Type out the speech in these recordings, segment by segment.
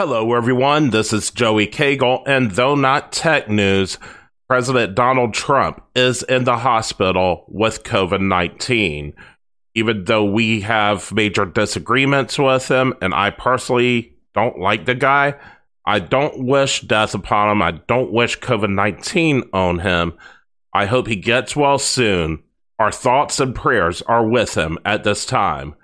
Hello, everyone. This is Joey Cagle, and though not tech news, President Donald Trump is in the hospital with COVID 19. Even though we have major disagreements with him, and I personally don't like the guy, I don't wish death upon him. I don't wish COVID 19 on him. I hope he gets well soon. Our thoughts and prayers are with him at this time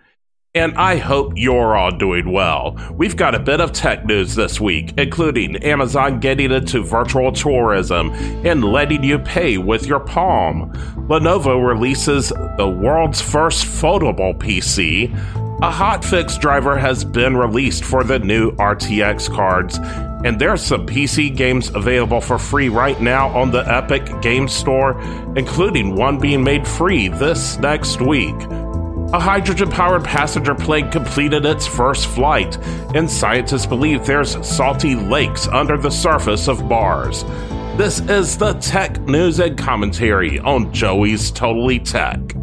and I hope you're all doing well. We've got a bit of tech news this week, including Amazon getting into virtual tourism and letting you pay with your palm. Lenovo releases the world's first foldable PC. A hotfix driver has been released for the new RTX cards, and there's some PC games available for free right now on the Epic Game Store, including one being made free this next week. A hydrogen powered passenger plane completed its first flight, and scientists believe there's salty lakes under the surface of Mars. This is the tech news and commentary on Joey's Totally Tech.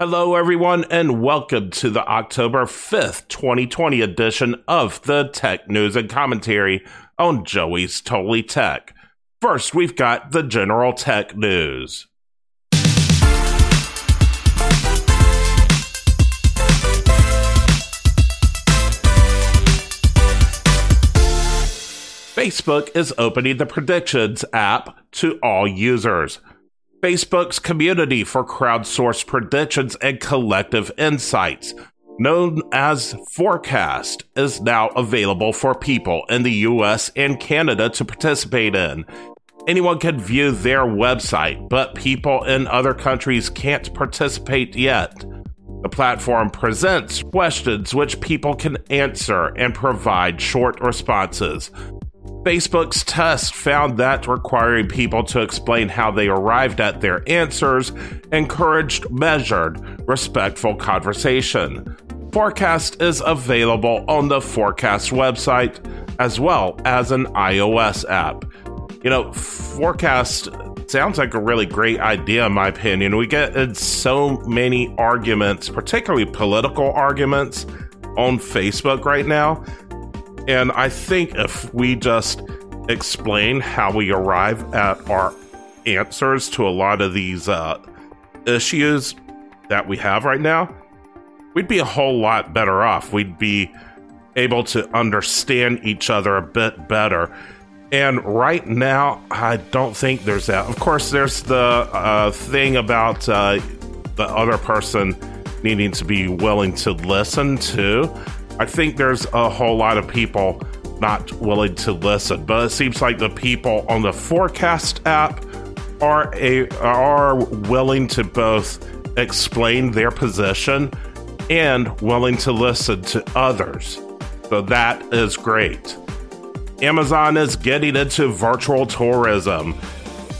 Hello, everyone, and welcome to the October 5th, 2020 edition of the Tech News and Commentary on Joey's Totally Tech. First, we've got the general tech news. Facebook is opening the Predictions app to all users. Facebook's community for crowdsourced predictions and collective insights, known as Forecast, is now available for people in the US and Canada to participate in. Anyone can view their website, but people in other countries can't participate yet. The platform presents questions which people can answer and provide short responses. Facebook's test found that requiring people to explain how they arrived at their answers encouraged measured, respectful conversation. Forecast is available on the Forecast website as well as an iOS app. You know, Forecast sounds like a really great idea, in my opinion. We get in so many arguments, particularly political arguments, on Facebook right now and I think if we just explain how we arrive at our answers to a lot of these uh, issues that we have right now, we'd be a whole lot better off. We'd be able to understand each other a bit better. And right now, I don't think there's that. Of course, there's the uh, thing about uh, the other person needing to be willing to listen to. I think there's a whole lot of people not willing to listen, but it seems like the people on the Forecast app are a are willing to both explain their position and willing to listen to others. So that is great. Amazon is getting into virtual tourism.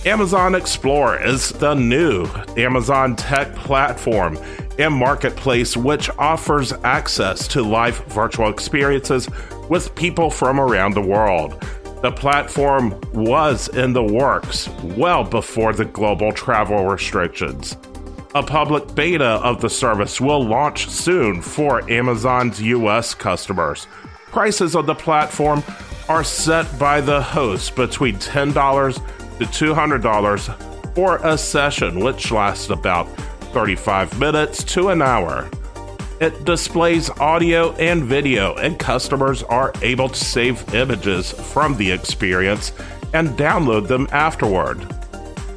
Amazon Explore is the new Amazon tech platform and marketplace, which offers access to live virtual experiences with people from around the world. The platform was in the works well before the global travel restrictions. A public beta of the service will launch soon for Amazon's US customers. Prices on the platform are set by the host between $10 to $200 for a session, which lasts about 35 minutes to an hour. It displays audio and video, and customers are able to save images from the experience and download them afterward.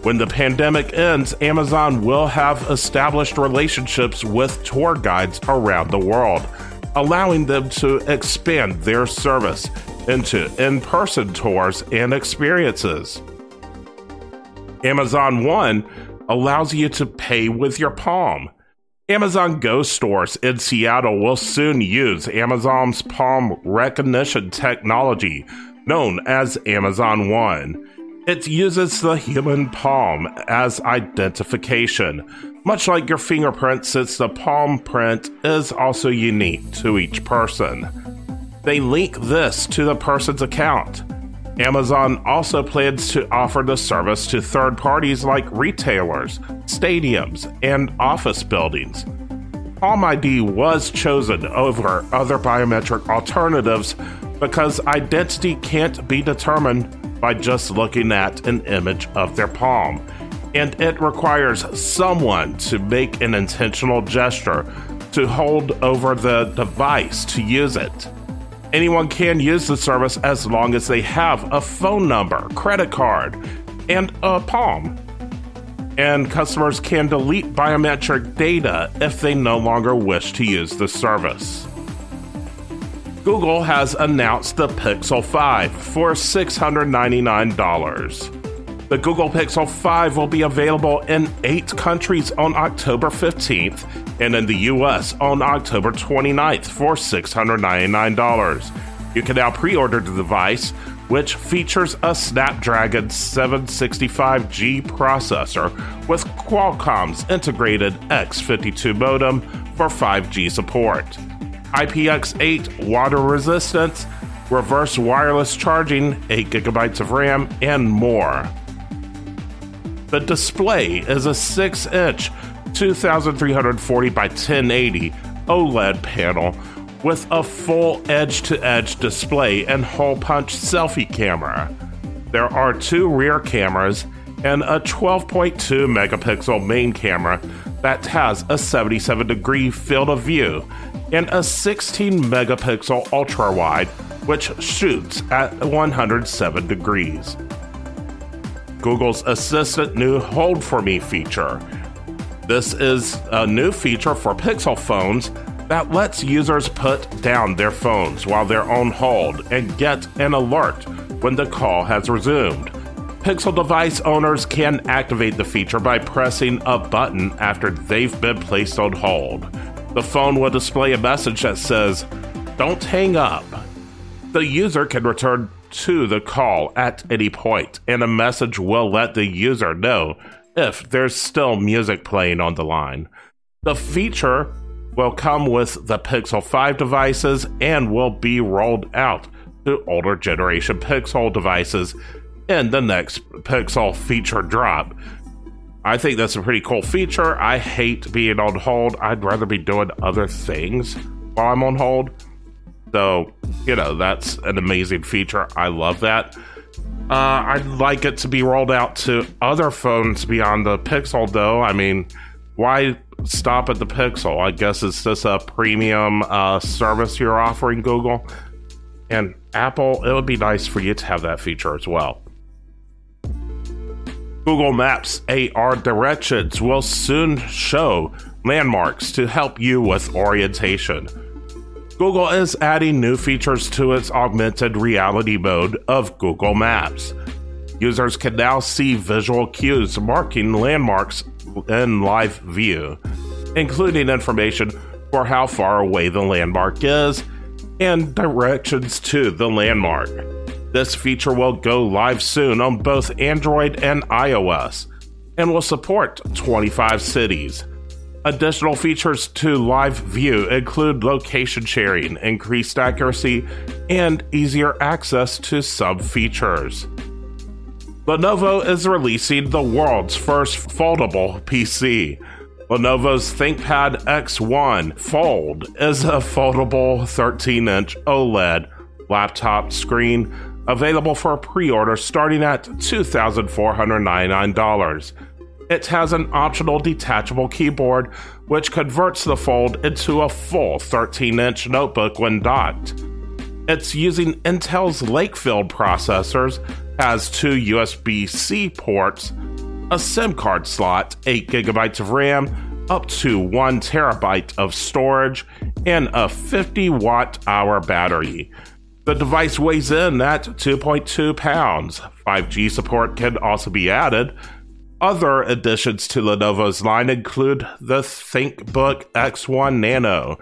When the pandemic ends, Amazon will have established relationships with tour guides around the world, allowing them to expand their service into in person tours and experiences. Amazon One allows you to pay with your palm. Amazon Go stores in Seattle will soon use Amazon's palm recognition technology, known as Amazon One. It uses the human palm as identification. much like your fingerprint, since the palm print is also unique to each person. They link this to the person's account. Amazon also plans to offer the service to third parties like retailers, stadiums, and office buildings. Palm ID was chosen over other biometric alternatives because identity can't be determined by just looking at an image of their palm, and it requires someone to make an intentional gesture to hold over the device to use it. Anyone can use the service as long as they have a phone number, credit card, and a palm. And customers can delete biometric data if they no longer wish to use the service. Google has announced the Pixel 5 for $699. The Google Pixel 5 will be available in eight countries on October 15th and in the US on October 29th for $699. You can now pre order the device, which features a Snapdragon 765G processor with Qualcomm's integrated X52 modem for 5G support. IPX8 water resistance, reverse wireless charging, 8 gigabytes of RAM, and more. The display is a 6 inch 2340 by 1080 OLED panel with a full edge to edge display and hole punch selfie camera. There are two rear cameras and a 12.2 megapixel main camera that has a 77 degree field of view and a 16 megapixel ultra wide, which shoots at 107 degrees. Google's Assistant new Hold for Me feature this is a new feature for Pixel phones that lets users put down their phones while they're on hold and get an alert when the call has resumed. Pixel device owners can activate the feature by pressing a button after they've been placed on hold. The phone will display a message that says, Don't hang up. The user can return to the call at any point, and a message will let the user know if there's still music playing on the line. The feature will come with the Pixel 5 devices and will be rolled out to older generation Pixel devices in the next Pixel feature drop. I think that's a pretty cool feature. I hate being on hold. I'd rather be doing other things while I'm on hold. So, you know, that's an amazing feature. I love that. Uh, I'd like it to be rolled out to other phones beyond the Pixel, though. I mean, why stop at the Pixel? I guess it's just a premium uh, service you're offering, Google. And Apple, it would be nice for you to have that feature as well. Google Maps AR directions will soon show landmarks to help you with orientation. Google is adding new features to its augmented reality mode of Google Maps. Users can now see visual cues marking landmarks in live view, including information for how far away the landmark is and directions to the landmark. This feature will go live soon on both Android and iOS and will support 25 cities. Additional features to Live View include location sharing, increased accuracy, and easier access to sub features. Lenovo is releasing the world's first foldable PC. Lenovo's ThinkPad X1 Fold is a foldable 13 inch OLED laptop screen available for pre order starting at $2,499. It has an optional detachable keyboard, which converts the Fold into a full 13 inch notebook when docked. It's using Intel's Lakefield processors, has two USB C ports, a SIM card slot, 8 gigabytes of RAM, up to 1 terabyte of storage, and a 50 watt hour battery. The device weighs in at 2.2 pounds. 5G support can also be added, other additions to Lenovo's line include the ThinkBook X1 Nano,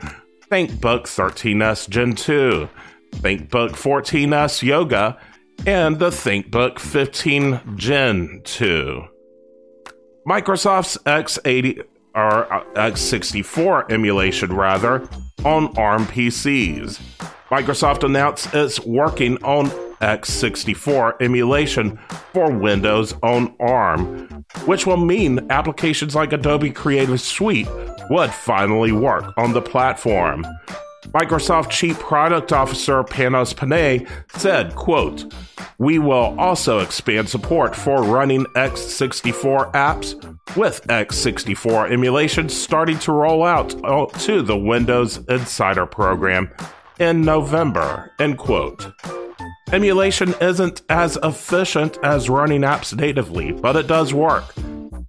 ThinkBook 13S Gen 2, ThinkBook 14S Yoga, and the ThinkBook 15 Gen 2. Microsoft's X80 or uh, x64 emulation rather, on ARM PCs. Microsoft announced it's working on x64 emulation for Windows on ARM, which will mean applications like Adobe Creative Suite would finally work on the platform. Microsoft Chief Product Officer Panos Panay said, quote, We will also expand support for running x64 apps with x64 emulation starting to roll out to the Windows Insider program in November, end quote. Emulation isn't as efficient as running apps natively, but it does work.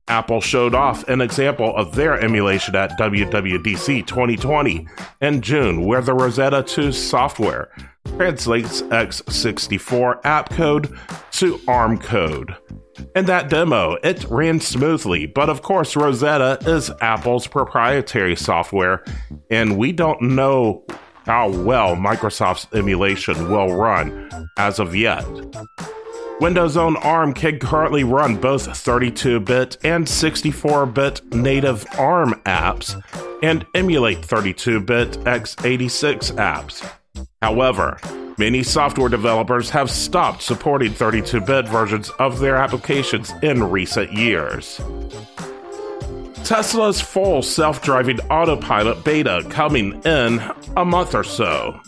Apple showed off an example of their emulation at WWDC 2020 in June, where the Rosetta 2 software translates x64 app code to ARM code. In that demo, it ran smoothly, but of course, Rosetta is Apple's proprietary software, and we don't know how well Microsoft's emulation will run as of yet. Windows on ARM can currently run both 32 bit and 64 bit native ARM apps and emulate 32 bit x86 apps. However, many software developers have stopped supporting 32 bit versions of their applications in recent years. Tesla's full self driving autopilot beta coming in a month or so.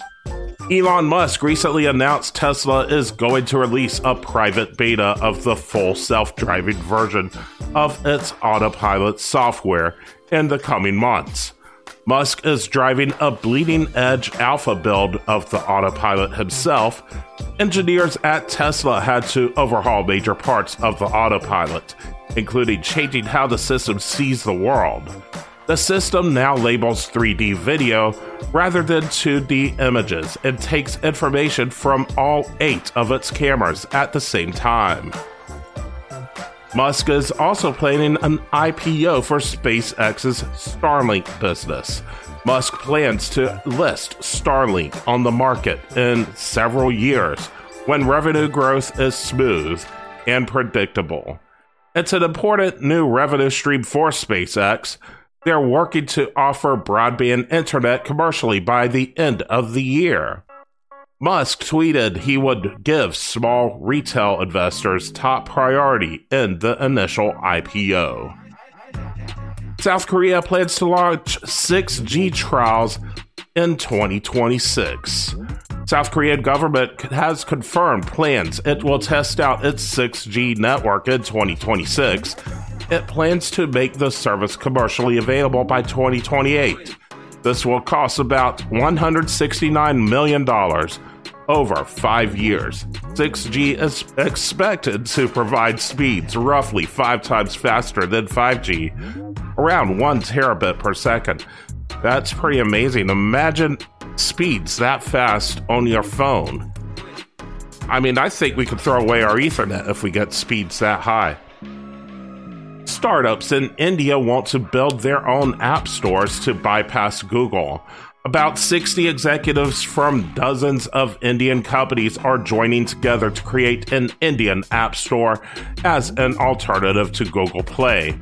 Elon Musk recently announced Tesla is going to release a private beta of the full self driving version of its autopilot software in the coming months. Musk is driving a bleeding edge alpha build of the autopilot himself. Engineers at Tesla had to overhaul major parts of the autopilot, including changing how the system sees the world. The system now labels 3D video rather than 2D images and takes information from all eight of its cameras at the same time. Musk is also planning an IPO for SpaceX's Starlink business. Musk plans to list Starlink on the market in several years when revenue growth is smooth and predictable. It's an important new revenue stream for SpaceX they're working to offer broadband internet commercially by the end of the year. Musk tweeted he would give small retail investors top priority in the initial IPO. South Korea plans to launch 6G trials in 2026. South Korean government has confirmed plans it will test out its 6G network in 2026 it plans to make the service commercially available by 2028. This will cost about $169 million over five years. 6G is expected to provide speeds roughly five times faster than 5G, around one terabit per second. That's pretty amazing. Imagine speeds that fast on your phone. I mean, I think we could throw away our Ethernet if we get speeds that high startups in India want to build their own app stores to bypass Google. About 60 executives from dozens of Indian companies are joining together to create an Indian app store as an alternative to Google Play.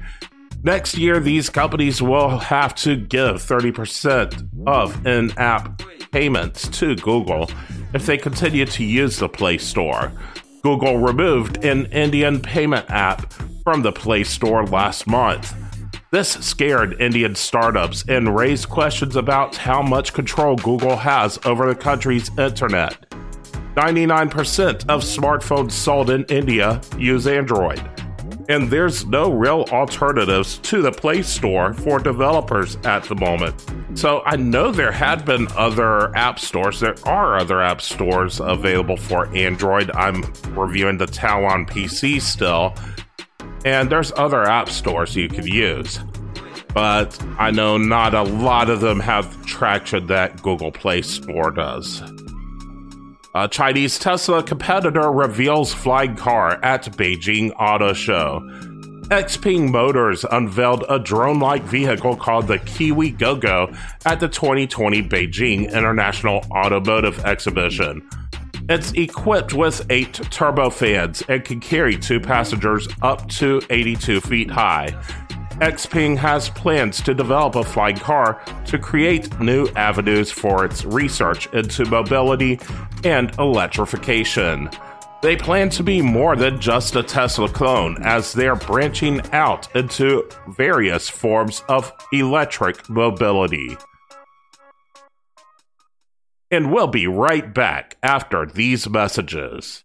Next year, these companies will have to give 30% of in app payments to Google if they continue to use the Play Store. Google removed an Indian payment app from the Play Store last month. This scared Indian startups and raised questions about how much control Google has over the country's internet. 99% of smartphones sold in India use Android, and there's no real alternatives to the Play Store for developers at the moment. So I know there had been other app stores. There are other app stores available for Android. I'm reviewing the Taiwan PC still, and there's other app stores you could use. But I know not a lot of them have traction that Google Play Store does. A Chinese Tesla competitor reveals flying car at Beijing Auto Show. Xpeng Motors unveiled a drone like vehicle called the Kiwi GoGo at the 2020 Beijing International Automotive Exhibition. It's equipped with eight turbofans and can carry two passengers up to 82 feet high. Xpeng has plans to develop a flying car to create new avenues for its research into mobility and electrification. They plan to be more than just a Tesla clone as they're branching out into various forms of electric mobility. And we'll be right back after these messages.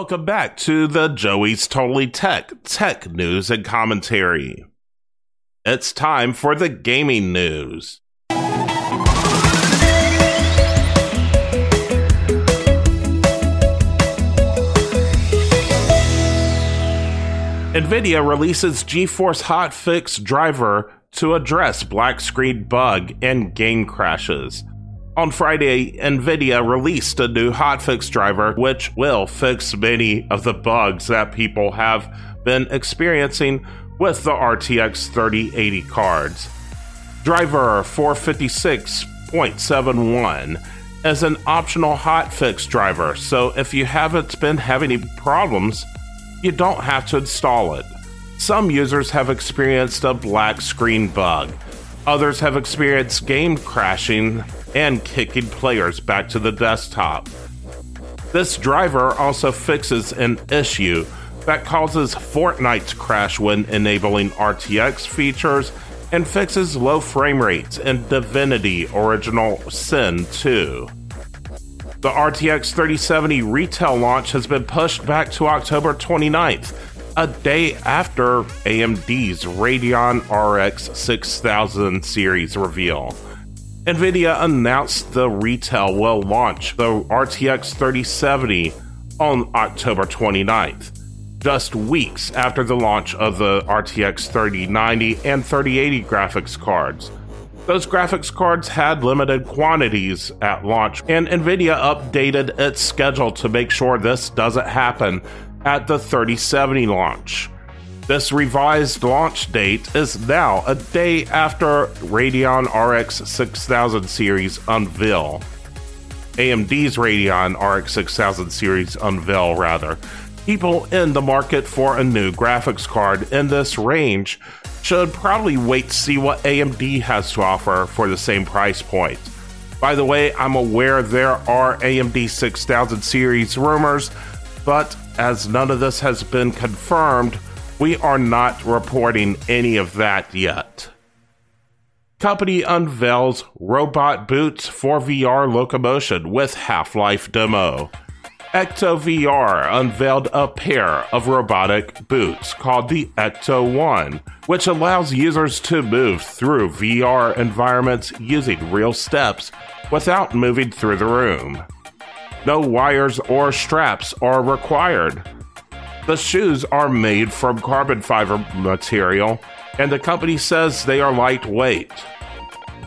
Welcome back to the Joey's Totally Tech Tech News and Commentary. It's time for the gaming news. NVIDIA releases GeForce Hotfix driver to address black screen bug and game crashes. On Friday, NVIDIA released a new hotfix driver which will fix many of the bugs that people have been experiencing with the RTX 3080 cards. Driver 456.71 is an optional hotfix driver, so if you haven't been having any problems, you don't have to install it. Some users have experienced a black screen bug. Others have experienced game crashing and kicking players back to the desktop. This driver also fixes an issue that causes Fortnite to crash when enabling RTX features and fixes low frame rates in Divinity Original Sin 2. The RTX 3070 retail launch has been pushed back to October 29th, a day after AMD's Radeon RX 6000 series reveal. NVIDIA announced the retail will launch the RTX 3070 on October 29th, just weeks after the launch of the RTX 3090 and 3080 graphics cards. Those graphics cards had limited quantities at launch, and NVIDIA updated its schedule to make sure this doesn't happen at the 3070 launch. This revised launch date is now a day after Radeon RX 6000 series unveil. AMD's Radeon RX 6000 series unveil, rather. People in the market for a new graphics card in this range should probably wait to see what AMD has to offer for the same price point. By the way, I'm aware there are AMD 6000 series rumors, but as none of this has been confirmed, we are not reporting any of that yet. Company unveils robot boots for VR locomotion with Half Life demo. Ekto VR unveiled a pair of robotic boots called the Ekto One, which allows users to move through VR environments using real steps without moving through the room. No wires or straps are required. The shoes are made from carbon fiber material, and the company says they are lightweight.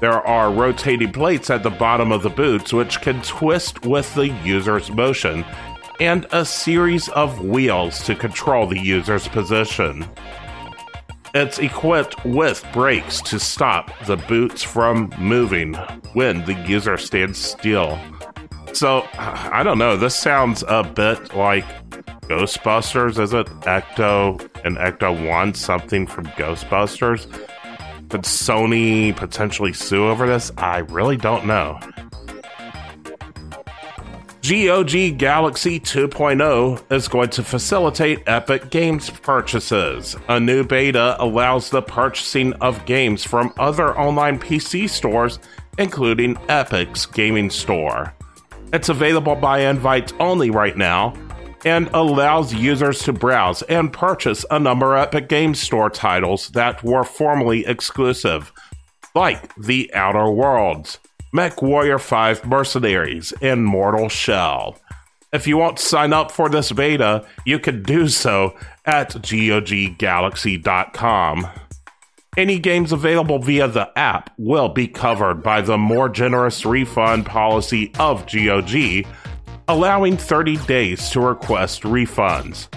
There are rotating plates at the bottom of the boots which can twist with the user's motion, and a series of wheels to control the user's position. It's equipped with brakes to stop the boots from moving when the user stands still. So, I don't know, this sounds a bit like Ghostbusters. Is it Ecto and Ecto wants something from Ghostbusters? Could Sony potentially sue over this? I really don't know. GOG Galaxy 2.0 is going to facilitate Epic Games purchases. A new beta allows the purchasing of games from other online PC stores, including Epic's gaming store. It's available by invite only right now, and allows users to browse and purchase a number of Epic Games Store titles that were formerly exclusive, like The Outer Worlds, MechWarrior 5 Mercenaries, and Mortal Shell. If you want to sign up for this beta, you can do so at goggalaxy.com. Any games available via the app will be covered by the more generous refund policy of GOG allowing 30 days to request refunds.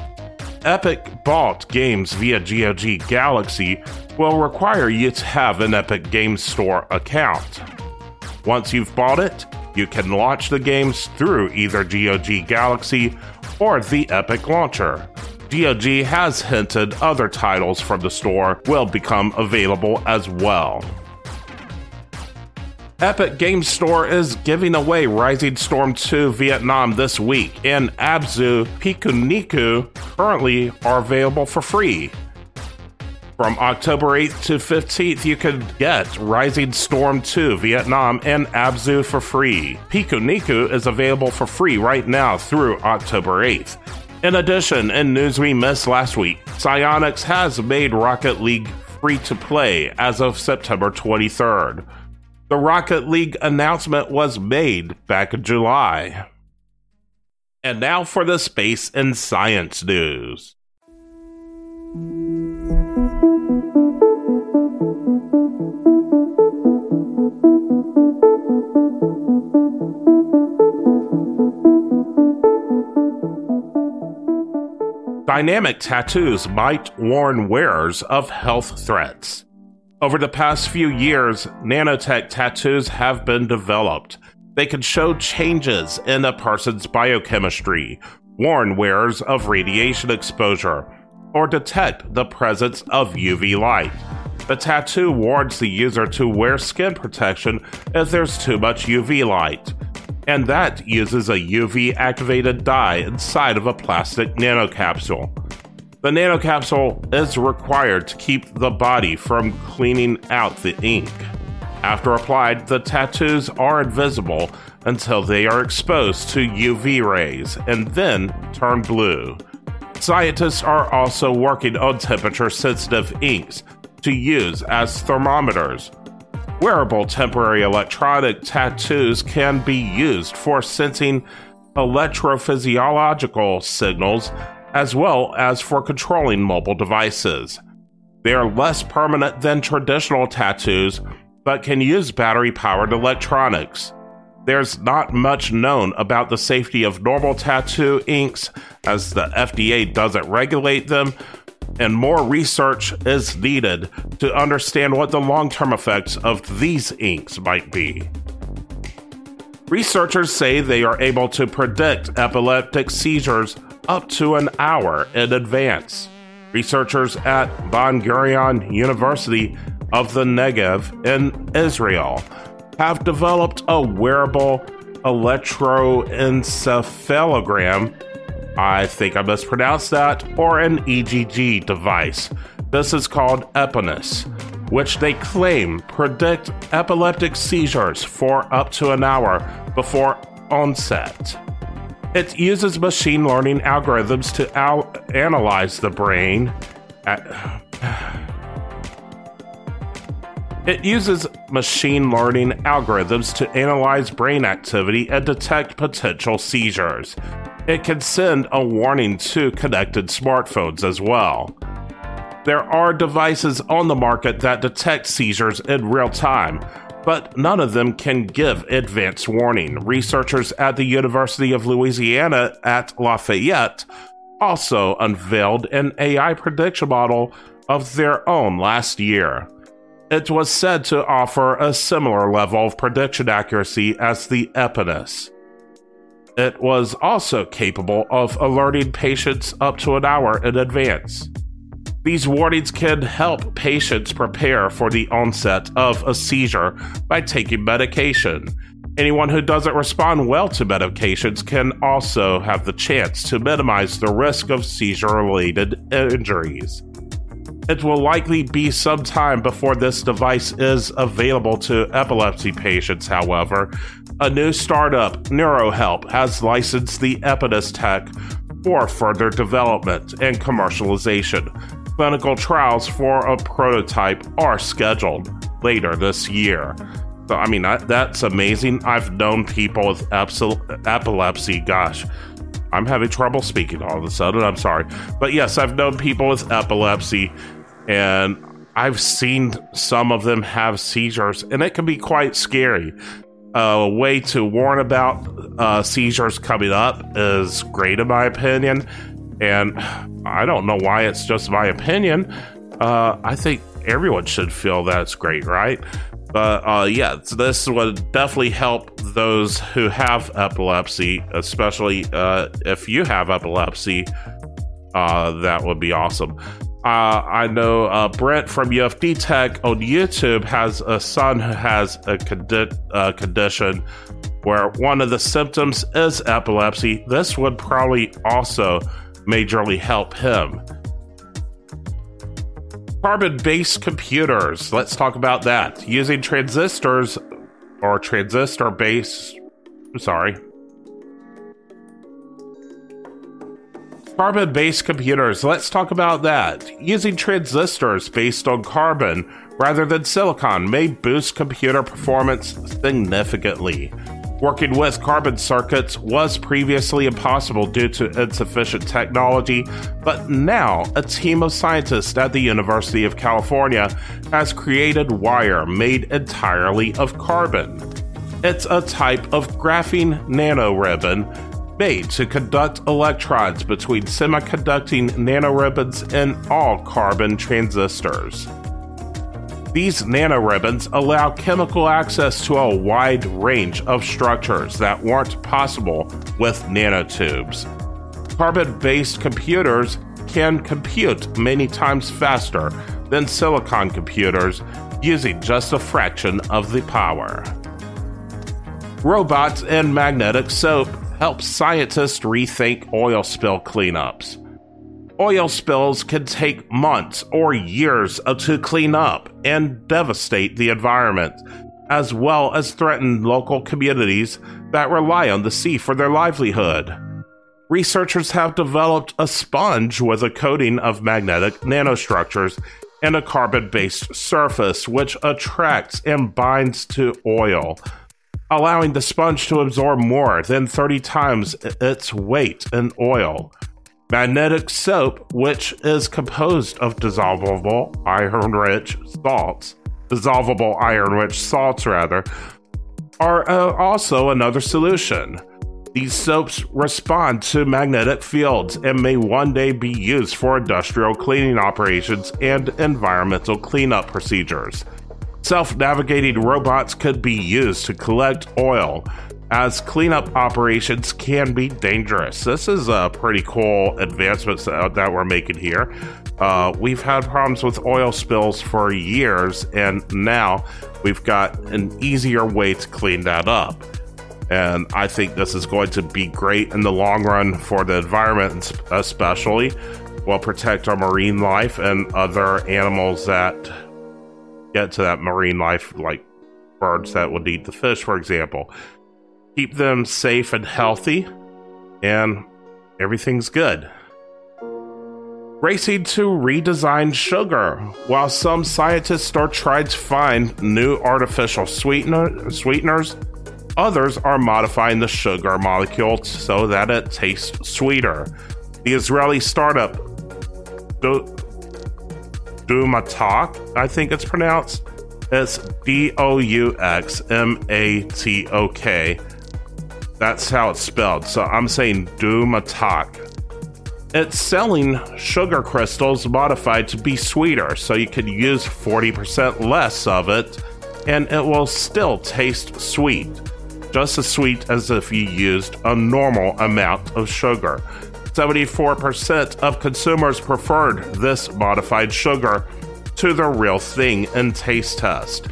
Epic bought games via GOG Galaxy will require you to have an Epic Games Store account. Once you've bought it, you can launch the games through either GOG Galaxy or the Epic Launcher. GOG has hinted other titles from the store will become available as well. Epic Games Store is giving away Rising Storm 2 Vietnam this week, and Abzu Pikuniku currently are available for free. From October 8th to 15th, you can get Rising Storm 2 Vietnam and Abzu for free. Pikuniku is available for free right now through October 8th. In addition, in news we missed last week, Psyonix has made Rocket League free to play as of September 23rd. The Rocket League announcement was made back in July. And now for the space and science news. Dynamic tattoos might warn wearers of health threats. Over the past few years, nanotech tattoos have been developed. They can show changes in a person's biochemistry, warn wearers of radiation exposure, or detect the presence of UV light. The tattoo warns the user to wear skin protection if there's too much UV light, and that uses a UV activated dye inside of a plastic nanocapsule. The nanocapsule is required to keep the body from cleaning out the ink. After applied, the tattoos are invisible until they are exposed to UV rays and then turn blue. Scientists are also working on temperature sensitive inks to use as thermometers. Wearable temporary electronic tattoos can be used for sensing electrophysiological signals as well as for controlling mobile devices. They are less permanent than traditional tattoos, but can use battery powered electronics. There's not much known about the safety of normal tattoo inks, as the FDA doesn't regulate them, and more research is needed to understand what the long term effects of these inks might be. Researchers say they are able to predict epileptic seizures up to an hour in advance. Researchers at Ben Gurion University of the Negev in Israel have developed a wearable electroencephalogram, I think I mispronounced that, or an EEG device. This is called Epiness, which they claim predict epileptic seizures for up to an hour before onset. It uses machine learning algorithms to al- analyze the brain. It uses machine learning algorithms to analyze brain activity and detect potential seizures. It can send a warning to connected smartphones as well. There are devices on the market that detect seizures in real time, but none of them can give advance warning. Researchers at the University of Louisiana at Lafayette also unveiled an AI prediction model of their own last year. It was said to offer a similar level of prediction accuracy as the Epiness. It was also capable of alerting patients up to an hour in advance. These warnings can help patients prepare for the onset of a seizure by taking medication. Anyone who doesn't respond well to medications can also have the chance to minimize the risk of seizure related injuries. It will likely be some time before this device is available to epilepsy patients, however. A new startup, NeuroHelp, has licensed the Epiness tech for further development and commercialization. Clinical trials for a prototype are scheduled later this year. So, I mean, that's amazing. I've known people with epilepsy, gosh, I'm having trouble speaking all of a sudden. I'm sorry. But yes, I've known people with epilepsy and I've seen some of them have seizures, and it can be quite scary. A way to warn about uh, seizures coming up is great, in my opinion. And I don't know why it's just my opinion. Uh, I think everyone should feel that's great, right? But uh, yeah, this would definitely help those who have epilepsy, especially uh, if you have epilepsy. Uh, that would be awesome. Uh, I know uh, Brent from UFD Tech on YouTube has a son who has a condi- uh, condition where one of the symptoms is epilepsy. This would probably also majorly help him. Carbon based computers. Let's talk about that. Using transistors or transistor based, I'm sorry, Carbon based computers, let's talk about that. Using transistors based on carbon rather than silicon may boost computer performance significantly. Working with carbon circuits was previously impossible due to insufficient technology, but now a team of scientists at the University of California has created wire made entirely of carbon. It's a type of graphene nanoribbon made to conduct electrons between semiconducting nanoribbons in all carbon transistors. These nanoribbons allow chemical access to a wide range of structures that weren't possible with nanotubes. Carbon based computers can compute many times faster than silicon computers using just a fraction of the power. Robots and magnetic soap help scientists rethink oil spill cleanups. Oil spills can take months or years uh, to clean up and devastate the environment, as well as threaten local communities that rely on the sea for their livelihood. Researchers have developed a sponge with a coating of magnetic nanostructures and a carbon based surface which attracts and binds to oil allowing the sponge to absorb more than 30 times uh, its weight in oil. Magnetic soap, which is composed of dissolvable iron rich salts, dissolvable iron rich salts rather, are uh, also another solution. These soaps respond to magnetic fields and may one day be used for industrial cleaning operations and environmental cleanup procedures. Self navigating robots could be used to collect oil, as cleanup operations can be dangerous. This is a pretty cool advancement that we're making here. Uh, we've had problems with oil spills for years, and now we've got an easier way to clean that up. And I think this is going to be great in the long run for the environment, especially. Will protect our marine life and other animals that get to that marine life, like birds that would eat the fish, for example. Keep them safe and healthy, and everything's good. Racing to redesign sugar. While some scientists are trying to find new artificial sweetener, sweeteners, others are modifying the sugar molecule so that it tastes sweeter. The Israeli startup Do- Douxmatok, I think it's pronounced, it's D O U X M A T O K. That's how it's spelled. So I'm saying Douxmatok. It's selling sugar crystals modified to be sweeter, so you can use 40% less of it, and it will still taste sweet, just as sweet as if you used a normal amount of sugar. 74% of consumers preferred this modified sugar to the real thing in taste test.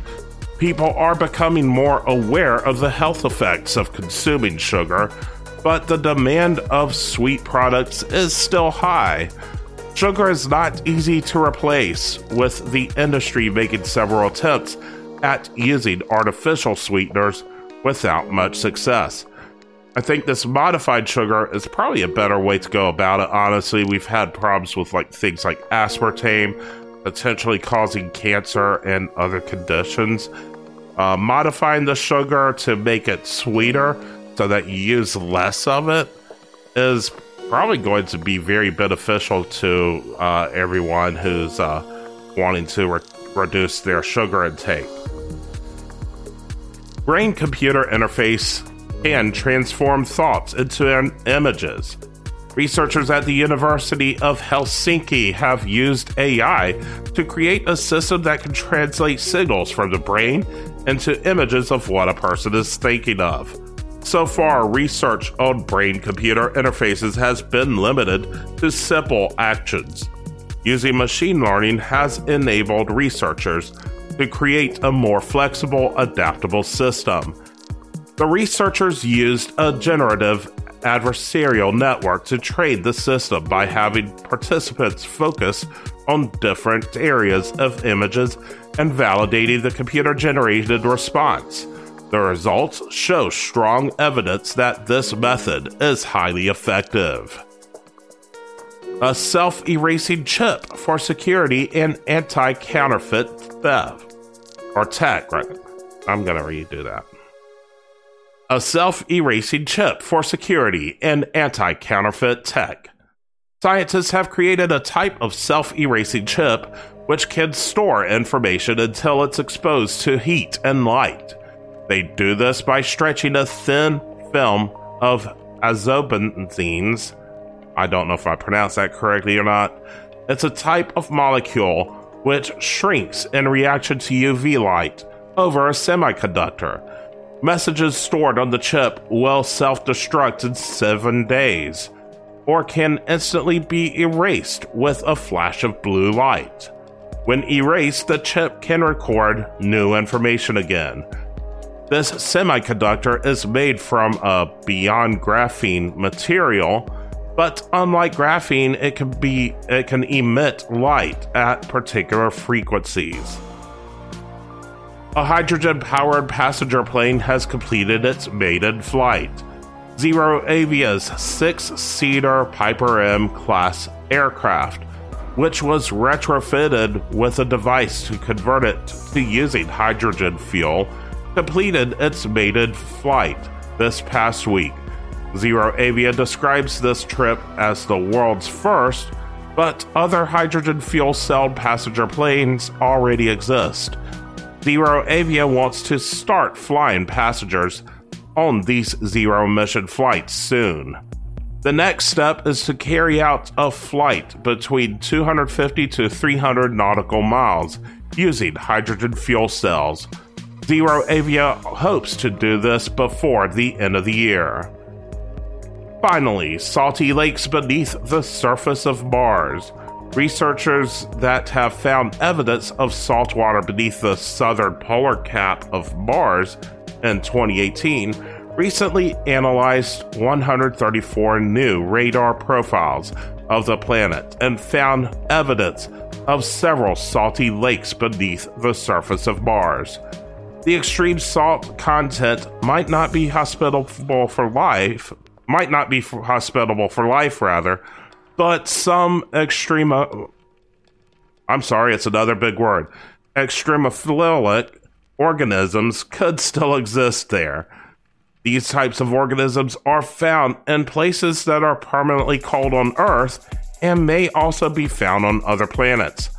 People are becoming more aware of the health effects of consuming sugar, but the demand of sweet products is still high. Sugar is not easy to replace, with the industry making several attempts at using artificial sweeteners without much success. I think this modified sugar is probably a better way to go about it. Honestly, we've had problems with like things like aspartame, potentially causing cancer and other conditions. Uh, modifying the sugar to make it sweeter so that you use less of it is probably going to be very beneficial to uh, everyone who's uh, wanting to re- reduce their sugar intake. Brain computer interface can transform thoughts into images. Researchers at the University of Helsinki have used AI to create a system that can translate signals from the brain into images of what a person is thinking of. So far, research on brain computer interfaces has been limited to simple actions. Using machine learning has enabled researchers to create a more flexible, adaptable system. The researchers used a generative adversarial network to train the system by having participants focus on different areas of images and validating the computer generated response. The results show strong evidence that this method is highly effective. A self erasing chip for security and anti counterfeit theft. Or tech, right? I'm going to redo that a self erasing chip for security and anti counterfeit tech. Scientists have created a type of self erasing chip which can store information until it's exposed to heat and light. They do this by stretching a thin film of azobenzenes. I don't know if I pronounced that correctly or not. It's a type of molecule which shrinks in reaction to UV light over a semiconductor Messages stored on the chip will self destruct in seven days, or can instantly be erased with a flash of blue light. When erased, the chip can record new information again. This semiconductor is made from a beyond graphene material, but unlike graphene, it can be it can emit light at particular frequencies. A hydrogen powered passenger plane has completed its maiden flight. ZeroAvia's six seater Piper M class aircraft, which was retrofitted with a device to convert it to using hydrogen fuel, completed its maiden flight this past week. Zero Avia describes this trip as the world's first, but other hydrogen fuel cell passenger planes already exist. ZeroAvia wants to start flying passengers on these zero emission flights soon. The next step is to carry out a flight between 250 to 300 nautical miles using hydrogen fuel cells. ZeroAvia hopes to do this before the end of the year. Finally, salty lakes beneath the surface of Mars. Researchers that have found evidence of salt water beneath the southern polar cap of Mars in 2018 recently analyzed 134 new radar profiles of the planet and found evidence of several salty lakes beneath the surface of Mars. The extreme salt content might not be hospitable for life, might not be hospitable for life, rather, but some extrema. I'm sorry, it's another big word. Extremophilic organisms could still exist there. These types of organisms are found in places that are permanently cold on Earth and may also be found on other planets.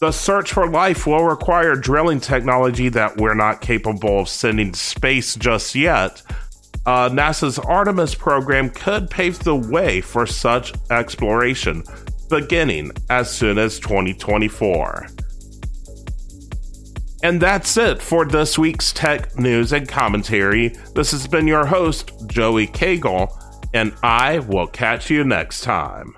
The search for life will require drilling technology that we're not capable of sending to space just yet. Uh, NASA's Artemis program could pave the way for such exploration, beginning as soon as 2024. And that's it for this week's tech news and commentary. This has been your host, Joey Cagle, and I will catch you next time.